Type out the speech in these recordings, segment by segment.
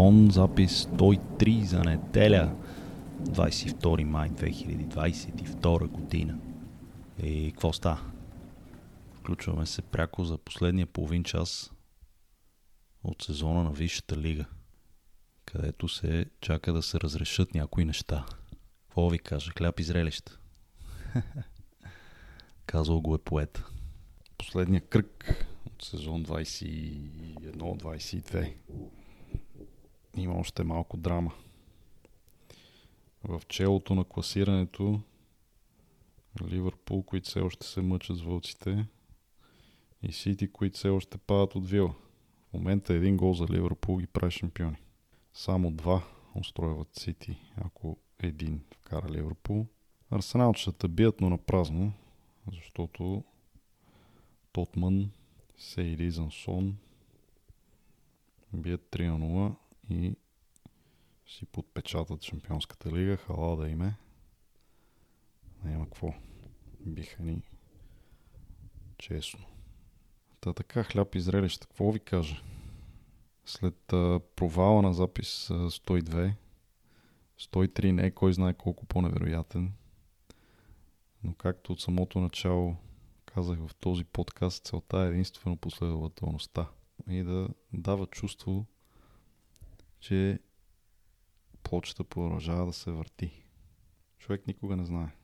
2. Грамофон, запис 103 за неделя. 22 май 2022 година. И какво става? Включваме се пряко за последния половин час от сезона на Висшата лига, където се чака да се разрешат някои неща. Какво ви кажа? Хляб и зрелища. Казал го е поет. Последния кръг от сезон 21-22. Има още малко драма. В челото на класирането Ливърпул, които все още се мъчат с вълците и Сити, които все още падат от вила. В момента един гол за Ливърпул ги прави шампиони. Само два устройват Сити, ако един вкара Ливърпул. Арсенал ще бият, но на празно, защото Тотман, Сейди Зансон бият 3 0 и си подпечатат Шампионската лига. Хала да име. Няма какво. Биха ни честно. Та така, хляб и зрелище. Какво ви кажа? След а, провала на запис а, 102, 103 не е кой знае колко по-невероятен. Но както от самото начало казах в този подкаст, целта е единствено последователността и да дава чувство, че плочата продължава да се върти. Човек никога не знае.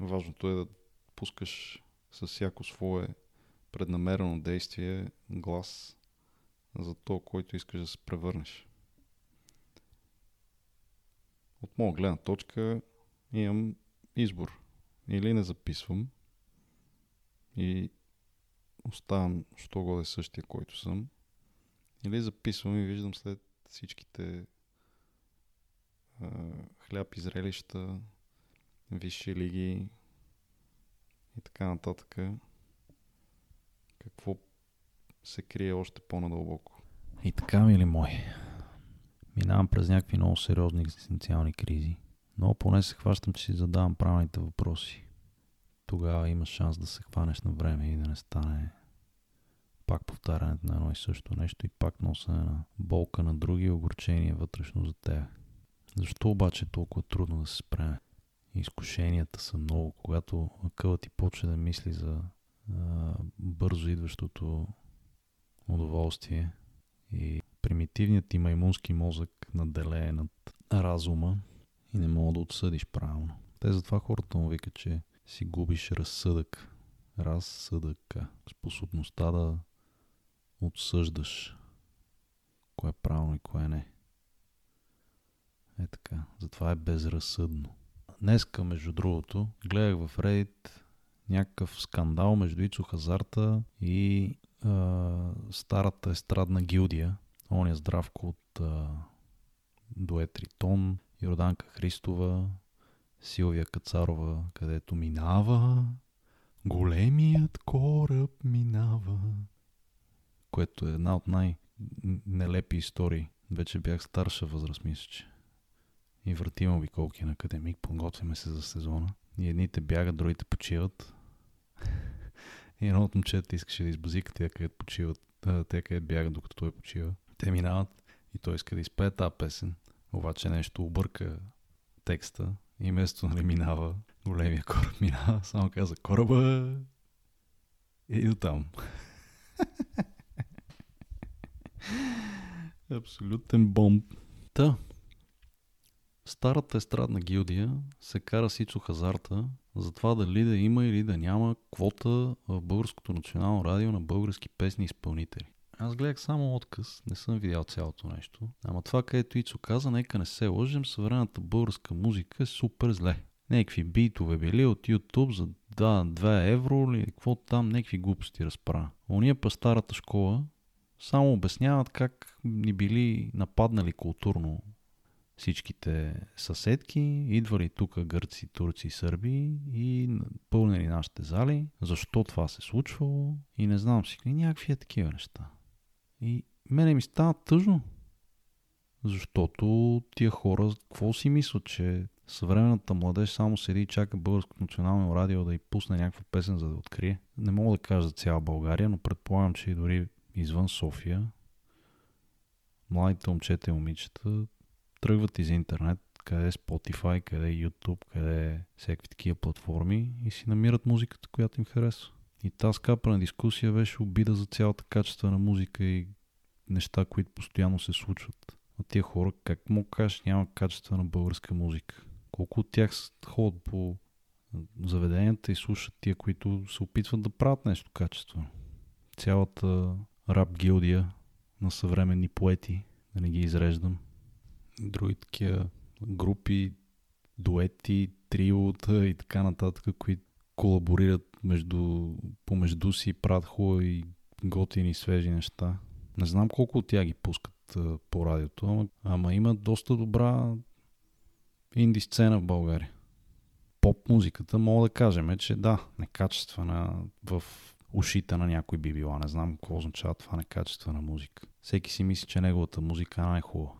Важното е да пускаш с всяко свое преднамерено действие глас за то, който искаш да се превърнеш. От моя гледна точка имам избор. Или не записвам и оставам, що го е същия, който съм. Или записвам и виждам след всичките а, хляб и зрелища, висши лиги и така нататък. Какво се крие още по-надълбоко. И така, мили мои, минавам през някакви много сериозни екзистенциални кризи. Но поне се хващам, че си задавам правилните въпроси. Тогава има шанс да се хванеш на време и да не стане пак повтарянето на едно и също нещо и пак носене на болка на други огорчения вътрешно за теб. Защо обаче е толкова трудно да се спреме? Изкушенията са много, когато акълът ти почне да мисли за а, бързо идващото удоволствие и примитивният ти маймунски мозък наделее над разума и не мога да отсъдиш правилно. Те затова хората му викат, че си губиш разсъдък. Разсъдък. Способността да отсъждаш кое е правилно и кое не. Е така. Затова е безразсъдно. Днеска, между другото, гледах в Reddit някакъв скандал между Ицо Хазарта и а, старата естрадна гилдия. Оня здравко от а, дует Ритон, Йорданка Христова, Силвия Кацарова, където минава, големият кораб минава, което е една от най-нелепи истории. Вече бях старша възраст, мисля, че. И вратима обиколки на академик, подготвяме се за сезона. И едните бягат, другите почиват. И едно от момчета искаше да избазика тя където почиват, те където бягат, докато той почива. Те минават и той иска да изпее тази песен. Обаче нещо обърка текста и вместо нали минава, големия кораб минава, само каза кораба и до там. Абсолютен бомб. Та, старата естрадна гилдия се кара с Ицо Хазарта за това дали да има или да няма квота в Българското национално радио на български песни изпълнители. Аз гледах само отказ, не съм видял цялото нещо. Ама това, където Ицо каза, нека не се лъжем, съвременната българска музика е супер зле. Некви битове били от YouTube за 2, 2 евро или какво там, некви глупости разправя. Ония па старата школа само обясняват как ни били нападнали културно всичките съседки, идвали тук гърци, турци, сърби и пълнили нашите зали, защо това се случвало и не знам си, някакви е такива неща. И мене ми става тъжно. Защото тия хора, какво си мислят, че съвременната младеж само седи и чака Българското национално радио да й пусне някаква песен, за да открие. Не мога да кажа за цяла България, но предполагам, че и дори извън София, младите момчета и момичета тръгват из интернет, къде е Spotify, къде е YouTube, къде е всякакви такива платформи и си намират музиката, която им харесва. И тази скапана дискусия беше обида за цялата качествена музика и неща, които постоянно се случват. А тия хора, как му кажеш, няма качествена българска музика? Колко от тях ходят по заведенията и слушат тия, които се опитват да правят нещо качествено? Цялата рап гилдия на съвременни поети, да не ги изреждам. Други такива групи, дуети, триота и така нататък, които колаборират между, помежду си и правят хубави, готини, свежи неща. Не знам колко от тях ги пускат а, по радиото, ама, ама има доста добра инди сцена в България. Поп музиката мога да кажем, е, че да, некачествена в ушите на някой би била. Не знам какво означава това некачествена музика. Всеки си мисли, че неговата музика е най-хубава.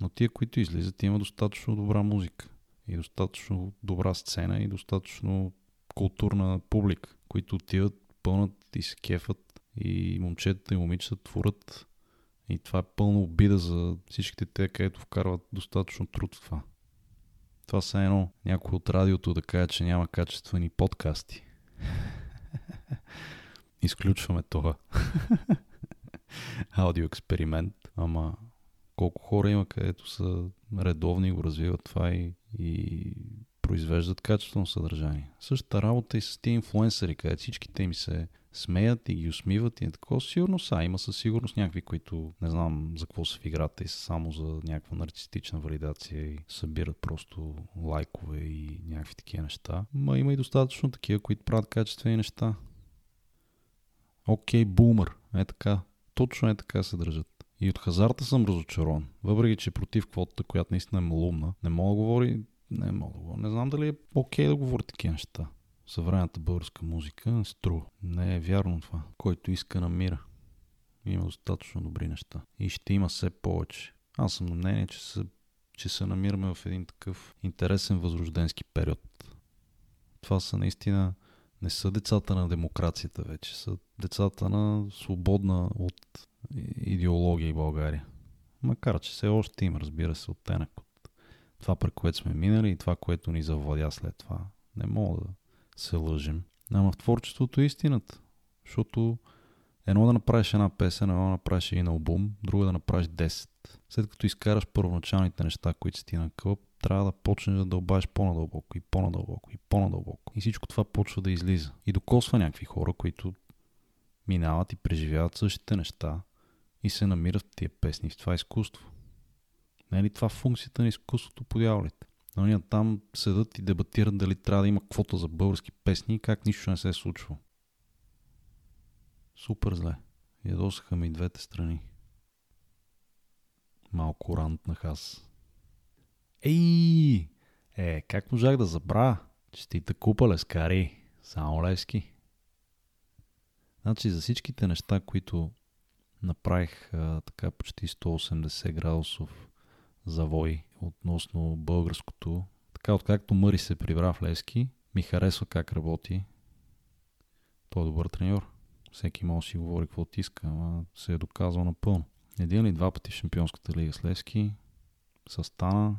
Но тия, които излизат, има достатъчно добра музика. И достатъчно добра сцена и достатъчно културна публика, които отиват, пълнат и се кефат и момчетата и момичета творят и това е пълно обида за всичките те, където вкарват достатъчно труд в това. Това са едно някой от радиото да каже, че няма качествени подкасти. Изключваме това. Аудио експеримент. Ама колко хора има, където са редовни и го развиват това и, и произвеждат качествено съдържание. Същата работа и с тези инфлуенсъри, където всичките им се смеят и ги усмиват и е такова. Сигурно са. Има със сигурност някакви, които не знам за какво са в играта и са само за някаква нарцистична валидация и събират просто лайкове и някакви такива неща. Ма има и достатъчно такива, които правят качествени неща. Окей, бумър. Е така. Точно е така се държат. И от хазарта съм разочарован. Въпреки, че против квотата, която наистина е малумна, не мога да говори не мога. Не знам дали е окей да говоря такива неща. Съвременната българска музика не струва. Не е вярно това. Който иска намира. Има достатъчно добри неща. И ще има все повече. Аз съм на мнение, че се, че се намираме в един такъв интересен възрожденски период. Това са наистина не са децата на демокрацията вече, са децата на свободна от идеология и България. Макар, че все още има, разбира се, оттенък от това, при което сме минали и това, което ни завладя след това. Не мога да се лъжим. Ама в творчеството е истината. Защото едно да направиш една песен, едно да направиш един албум, друго да направиш 10. След като изкараш първоначалните неща, които си ти на кълъп, трябва да почнеш да дълбаеш по-надълбоко и по-надълбоко и по-надълбоко. И всичко това почва да излиза. И докосва някакви хора, които минават и преживяват същите неща и се намират в тия песни, в това изкуство. Не е ли това функцията на изкуството по дяволите? Но ние там седат и дебатират дали трябва да има квота за български песни и как нищо не се е случва. Супер зле. Ядосаха ми двете страни. Малко рантнах аз. Ей! Е, как можах да забравя? Честита купа лескари. Само лески. Значи за всичките неща, които направих а, така почти 180 градусов завой относно българското. Така откакто Мъри се прибра в Лески, ми харесва как работи. Той е добър треньор. Всеки може да си говори какво иска, ама се е доказал напълно. Един или два пъти в Шампионската лига с Лески, с Стана,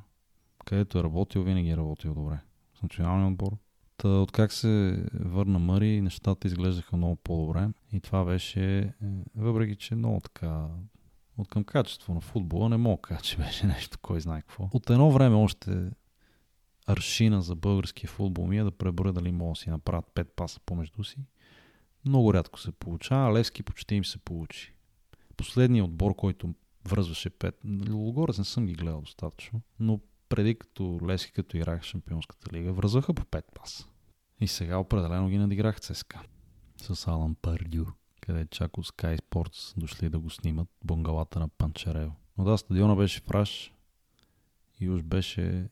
където е работил, винаги е работил добре. С националния отбор. Та, откак се върна Мъри, нещата изглеждаха много по-добре. И това беше, е, въпреки че много така от към качество на футбола не мога кажа, че беше нещо, кой знае какво. От едно време още аршина за българския футбол ми е да преброя дали могат да си направят пет паса помежду си. Много рядко се получава, а Левски почти им се получи. Последният отбор, който връзваше пет, Логорец не съм ги гледал достатъчно, но преди като Лески като играх в Шампионската лига, връзваха по пет паса. И сега определено ги надиграх ЦСКА. С Алан Пардю къде чак от Sky Sports дошли да го снимат бунгалата на Панчарево. Но да, стадиона беше фраш и уж беше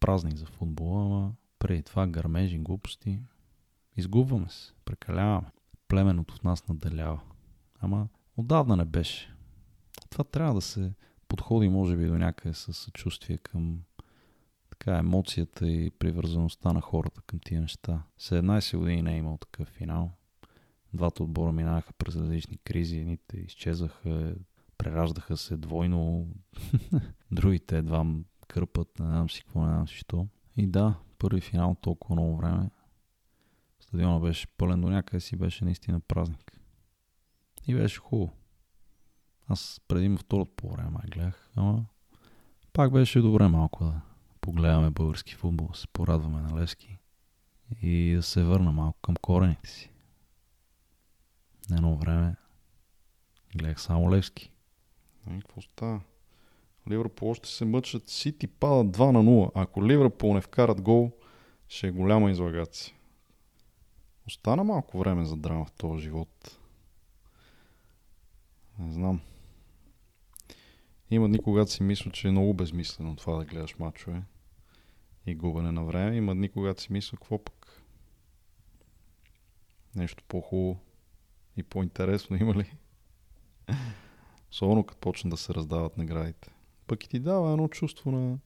празник за футбола, ама преди това гърмежи, глупости. Изгубваме се, прекаляваме. Племеното в нас наделява. Ама отдавна не беше. Това трябва да се подходи, може би, до някъде със съчувствие към така емоцията и привързаността на хората към тия неща. 17 години не е имал такъв финал Двата отбора минаха през различни кризи. Едните изчезваха, прераждаха се двойно. Другите едва кърпат, не знам си какво, не знам си що. И да, първи финал толкова много време. Стадиона беше пълен до някъде си беше наистина празник. И беше хубаво. Аз преди второто по време гледах, ама пак беше добре малко да погледаме български футбол, се порадваме на Левски и да се върна малко към корените си. Едно време гледах само Левски. И какво става? Ливърпул още се мъчат. Сити падат 2 на 0. Ако Ливърпул не вкарат гол, ще е голяма излагация. Остана малко време за драма в този живот. Не знам. Има дни, когато си мисля, че е много безмислено това да гледаш мачове и губене на време. Има дни, когато си мисля, какво пък? Нещо по-хубаво и по-интересно има ли? Особено като почнат да се раздават наградите. Пък и ти дава едно чувство на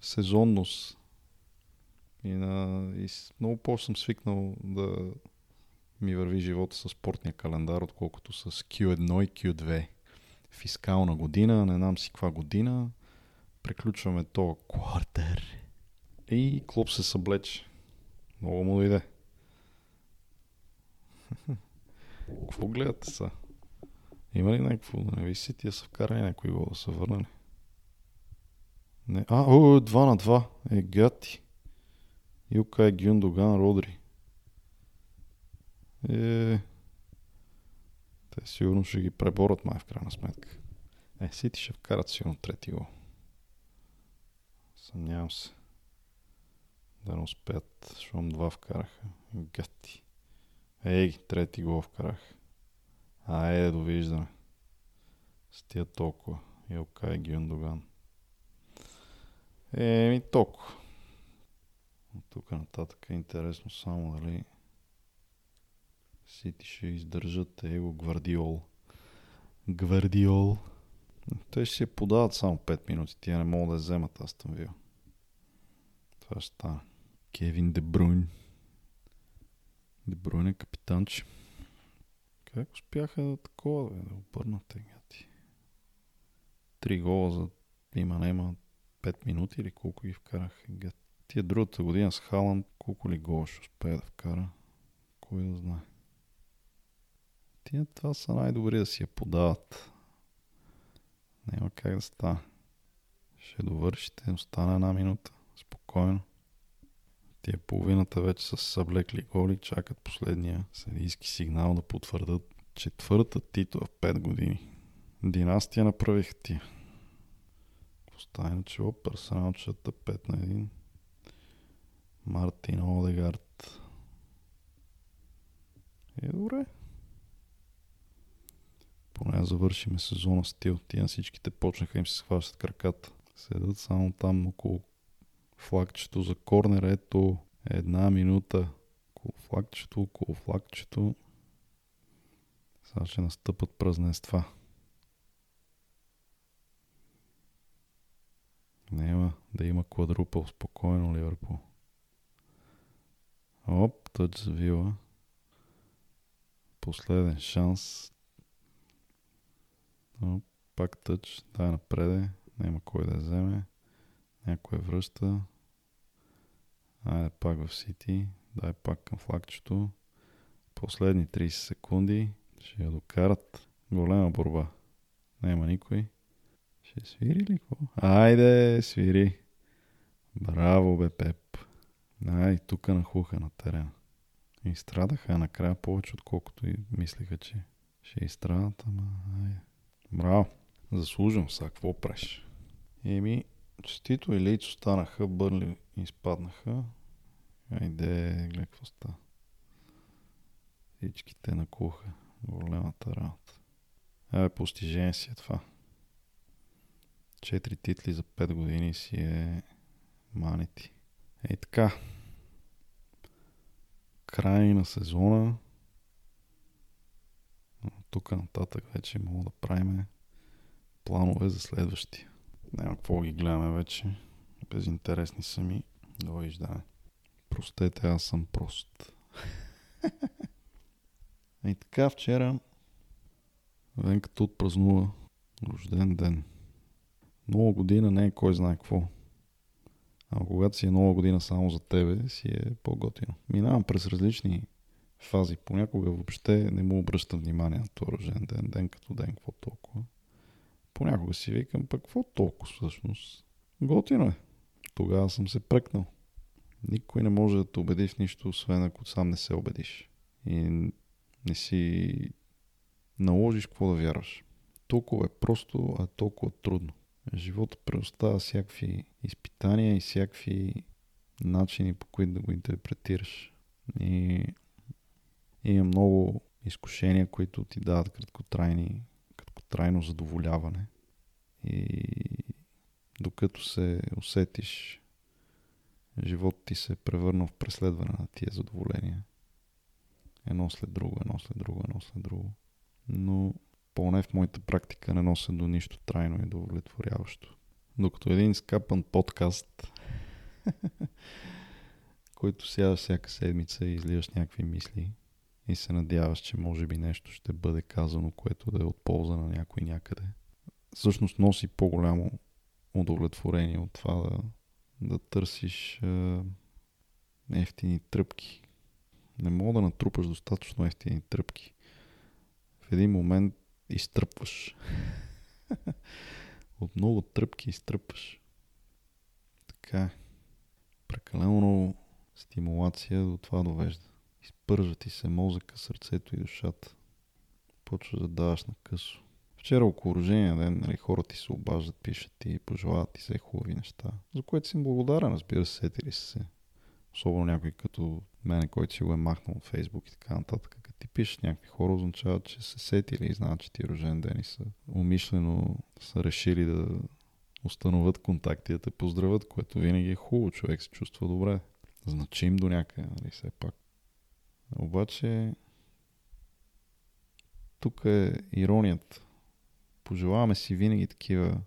сезонност. И, на... и много по съм свикнал да ми върви живота с спортния календар, отколкото с Q1 и Q2. Фискална година, не знам си каква година. Приключваме то квартер. И клуб се съблече. Много му дойде. Какво гледате са? Има ли някакво? Не ви си тия са вкарали някой гол да са върнали? Не. А, о, 2 на 2. Е, гати. Юка е Гюндоган Родри. Е, те сигурно ще ги преборят май в крайна сметка. Е, Сити ще вкарат сигурно трети гол. Съмнявам се. Да не успеят, защото два вкараха. Гати. Ей, трети гол вкарах. А, е, довиждане. С тия толкова. Илкай Гюндоган. Еми, толкова. От тук нататък е интересно само дали Сити ще издържат его Гвардиол. Гвардиол. Те ще си подават само 5 минути. Тия не могат да вземат Астън Вил. Това ще стане. Кевин Дебруйн. Дебруйн е капитанче. Как успяха да такова да, да обърнат тегати? Три гола за има нема 5 минути или колко ги вкарах. Тия другата година с Халанд колко ли гола ще успее да вкара? Кой да знае. Тия това са най-добри да си я подават. Няма как да става. Ще довършите, остана една минута. Спокойно. Тия половината вече са съблекли голи, чакат последния съдийски сигнал да потвърдат четвърта титла в 5 години. Династия направиха тия. Поставя на чело персоналчета 5 на 1. Мартин Одегард. Е, добре. Поне завършиме сезона стил. Тия всичките почнаха им се схващат краката. Седат само там около флагчето за корнер. Ето една минута около флагчето, около флагчето. Сега ще настъпат празненства. Няма да има квадрупъл спокойно Ливърпул. Оп, тъч за Вила. Последен шанс. Оп, пак тъч. Дай напреде. Няма кой да вземе. Някой връща. Айде пак в Сити. Дай пак към флагчето. Последни 30 секунди. Ще я докарат. Голема борба. Няма никой. Ще свири ли какво? Айде, свири. Браво, бе, Пеп. Ай, тук нахуха на терена. И страдаха накрая повече, отколкото и мислиха, че ще изстрадат, ама айде. Браво. Заслужам сега, какво преш? Еми, честито и Лейц останаха, Бърли изпаднаха. Айде, гледай какво става. Всичките накуха. Големата работа. Абе, постижение си е това. Четири титли за 5 години си е манити. Ей така. Край на сезона. Тук нататък вече мога да правим планове за следващия. Няма какво ги гледаме вече. Безинтересни са ми. Довиждане. Простете, аз съм прост. И така вчера Венката отпразнува рожден ден. Нова година не е кой знае какво. А когато си е нова година само за тебе, си е по-готино. Минавам през различни фази. Понякога въобще не му обръщам внимание на този рожден ден, ден като ден, какво толкова. Понякога си викам, пък какво толкова всъщност? Готино е. Тогава съм се пръкнал. Никой не може да те убеди в нищо, освен ако сам не се убедиш. И не си наложиш какво да вярваш. Толкова е просто, а толкова трудно. Живота предоставя всякакви изпитания и всякакви начини по които да го интерпретираш. И има много изкушения, които ти дават краткотрайни, краткотрайно задоволяване. И докато се усетиш, живот ти се е превърнал в преследване на тия задоволения. Едно след друго, едно след друго, едно след друго. Но поне в моята практика не нося до нищо трайно и удовлетворяващо. Докато един скапан подкаст, който сядаш всяка седмица и изливаш някакви мисли и се надяваш, че може би нещо ще бъде казано, което да е от полза на някой някъде. Всъщност носи по-голямо удовлетворение от това да, да търсиш е, ефтини тръпки. Не мога да натрупаш достатъчно ефтини тръпки. В един момент изтръпваш. От много тръпки изтръпваш. Така. Прекалено много стимулация до това довежда. Изпържа ти се мозъка, сърцето и душата. Почваш да даваш на късо. Вчера около рождения ден нали, хората ти се обаждат, пишат ти, пожелават ти се хубави неща. За което си благодарен, разбира се, сетили се. Особено някой като мене, който си го е махнал от Фейсбук и така нататък. Като ти пишат някакви хора, означава, че са сетили и знаят, че ти е рожден ден и са умишлено са решили да установят контакти, да те поздравят, което винаги е хубаво. Човек се чувства добре. Значим до някъде, нали, все пак. Обаче, тук е иронията. Пожелаваме си винаги такива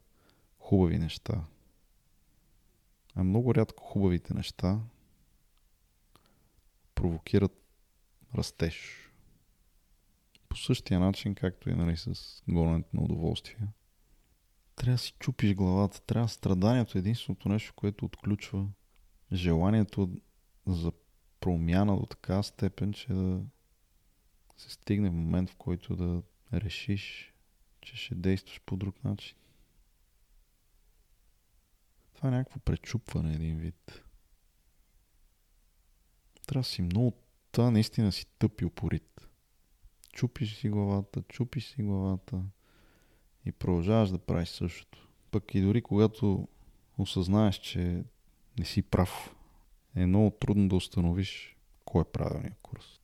хубави неща. А много рядко хубавите неща провокират растеж. По същия начин, както и нали, с гоненето на удоволствие. Трябва да си чупиш главата. Трябва страданието е единственото нещо, което отключва желанието за промяна до така степен, че да се стигне в момент, в който да решиш, че ще действаш по друг начин. Това е някакво пречупване един вид. Трябва си много... Това наистина си тъп и упорит. Чупиш си главата, чупиш си главата и продължаваш да правиш същото. Пък и дори когато осъзнаеш, че не си прав, е много трудно да установиш кой е правилният курс.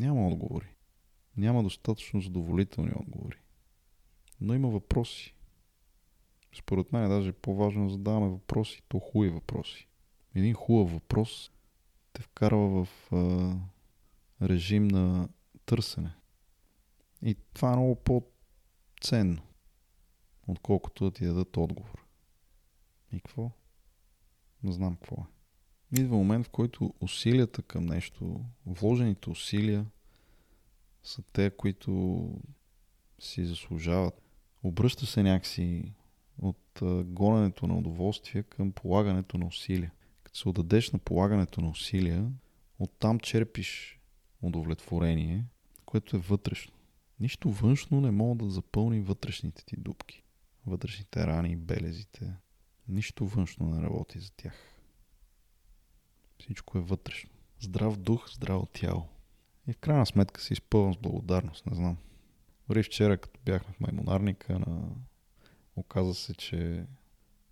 Няма отговори. Няма достатъчно задоволителни отговори. Но има въпроси. Според мен е даже по-важно да задаваме въпроси, то хубави въпроси. Един хубав въпрос те вкарва в а, режим на търсене. И това е много по-ценно, отколкото да ти дадат отговор. И какво? Не знам какво е. Идва момент, в който усилията към нещо, вложените усилия са те, които си заслужават. Обръща се някакси от гоненето на удоволствие към полагането на усилия се отдадеш на полагането на усилия, оттам черпиш удовлетворение, което е вътрешно. Нищо външно не мога да запълни вътрешните ти дупки, вътрешните рани белезите. Нищо външно не работи за тях. Всичко е вътрешно. Здрав дух, здраво тяло. И в крайна сметка се изпълвам с благодарност, не знам. Дори вчера, като бяхме в маймонарника, на... оказа се, че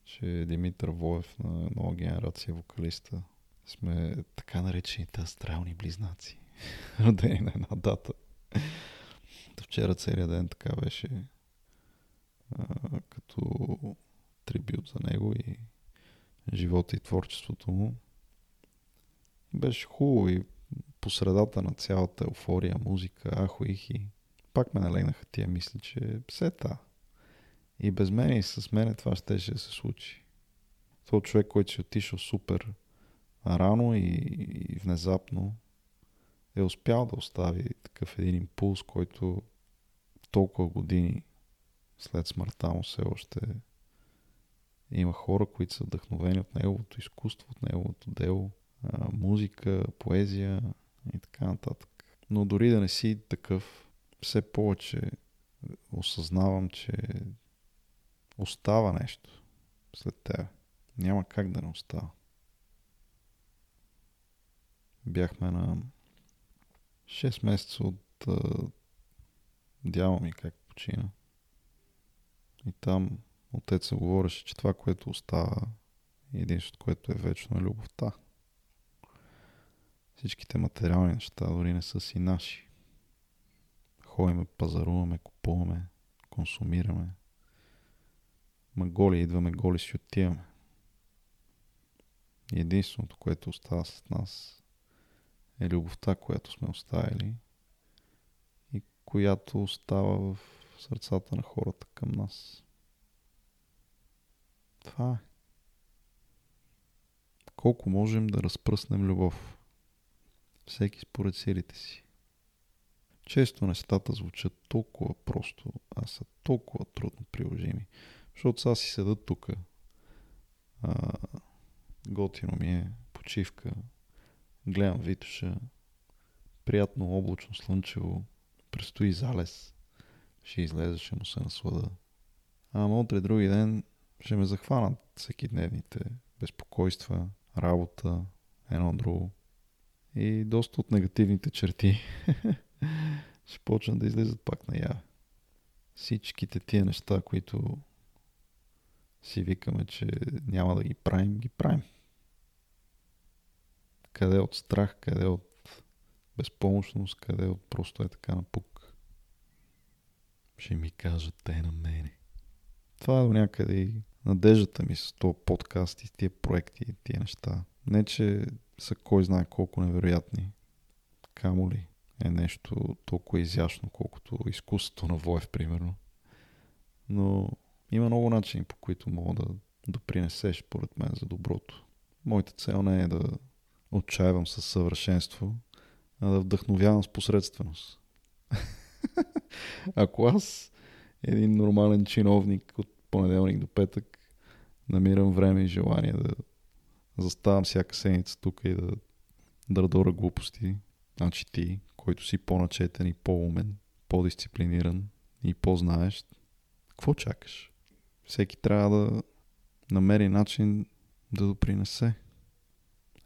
че Димитър Воев на нова генерация вокалиста сме така наречените астрални близнаци. Родени на една дата. Вчера целият ден така беше а, като трибют за него и живота и творчеството му. Беше хубаво и по средата на цялата еуфория, музика, ахуихи, пак ме налегнаха тия мисли, че все та, и без мен и с мен това ще, ще се случи. Това човек, който си отишъл супер рано и, и внезапно е успял да остави такъв един импулс, който толкова години след смъртта му все още има хора, които са вдъхновени от неговото изкуство, от неговото дело, музика, поезия и така нататък. Но дори да не си такъв, все повече осъзнавам, че остава нещо след теб. Няма как да не остава. Бяхме на 6 месеца от а, ми как почина. И там отеца говореше, че това, което остава, единството, което е вечно е любовта. Всичките материални неща дори не са си наши. Ходиме, пазаруваме, купуваме, консумираме. Ма голи идваме, голи си отиваме. Единственото, което остава с нас е любовта, която сме оставили и която остава в сърцата на хората към нас. Това е. Колко можем да разпръснем любов? Всеки според силите си. Често нещата звучат толкова просто, а са толкова трудно приложими. Защото сега си седа тук. готино ми е, почивка, гледам Витоша, приятно облачно слънчево, предстои залез, ще излезе, ще му се наслада. Ама утре други ден ще ме захванат всеки дневните безпокойства, работа, едно друго. И доста от негативните черти ще почнат да излизат пак наяве. Всичките тия неща, които си викаме, че няма да ги правим, ги правим. Къде от страх, къде от безпомощност, къде от просто е така напук. Ще ми кажат те на мене. Това е до някъде и надеждата ми с този подкаст и тия проекти и тия неща. Не, че са кой знае колко невероятни. Камо ли е нещо толкова изящно, колкото изкуството на Воев, примерно. Но има много начини, по които мога да допринесеш, поред мен, за доброто. Моята цел не е да отчаявам със съвършенство, а да вдъхновявам с посредственост. Ако аз, един нормален чиновник от понеделник до петък, намирам време и желание да заставам всяка седмица тук и да дърдора глупости, значи ти, който си по-начетен и по-умен, по-дисциплиниран и по-знаещ, какво чакаш? Всеки трябва да намери начин да допринесе.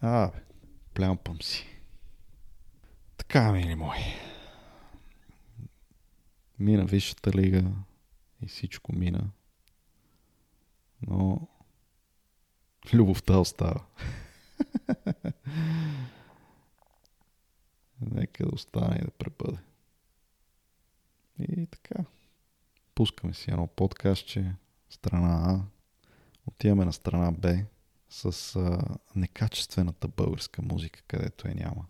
А, бе, плямпам си. Така, мили мои. Мина Висшата лига и всичко мина. Но любовта остава. Нека да остане и да пребъде. И така. Пускаме си едно подкастче, страна А. Отиваме на страна Б с а, некачествената българска музика, където я няма.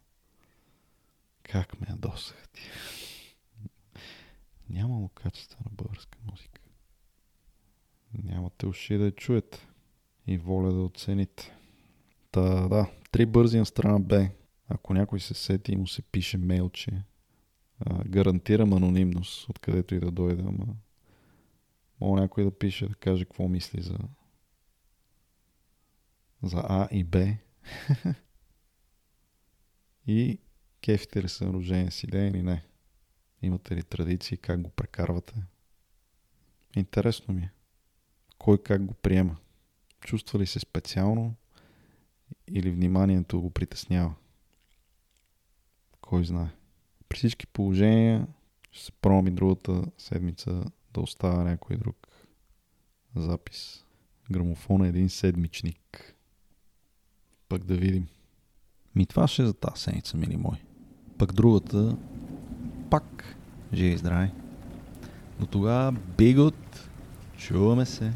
Как ме ядосах ти. Нямало качествена българска музика. Нямате уши да я чуете и воля да оцените. Та, да, три бързи на страна Б. Ако някой се сети и му се пише мейлче, гарантирам анонимност, откъдето и да дойде, ама мога някой да пише, да каже какво мисли за за А и Б. и кефите ли са рожени си ден или не? Имате ли традиции, как го прекарвате? Интересно ми е. Кой как го приема? Чувства ли се специално или вниманието го притеснява? Кой знае. При всички положения ще се пробвам и другата седмица да оставя някой друг запис. Грамофон е един седмичник. Пък да видим. Ми това ще е за тази седмица, мили мой. Пък другата, пак живи и здрави. До тогава, бигот, чуваме се.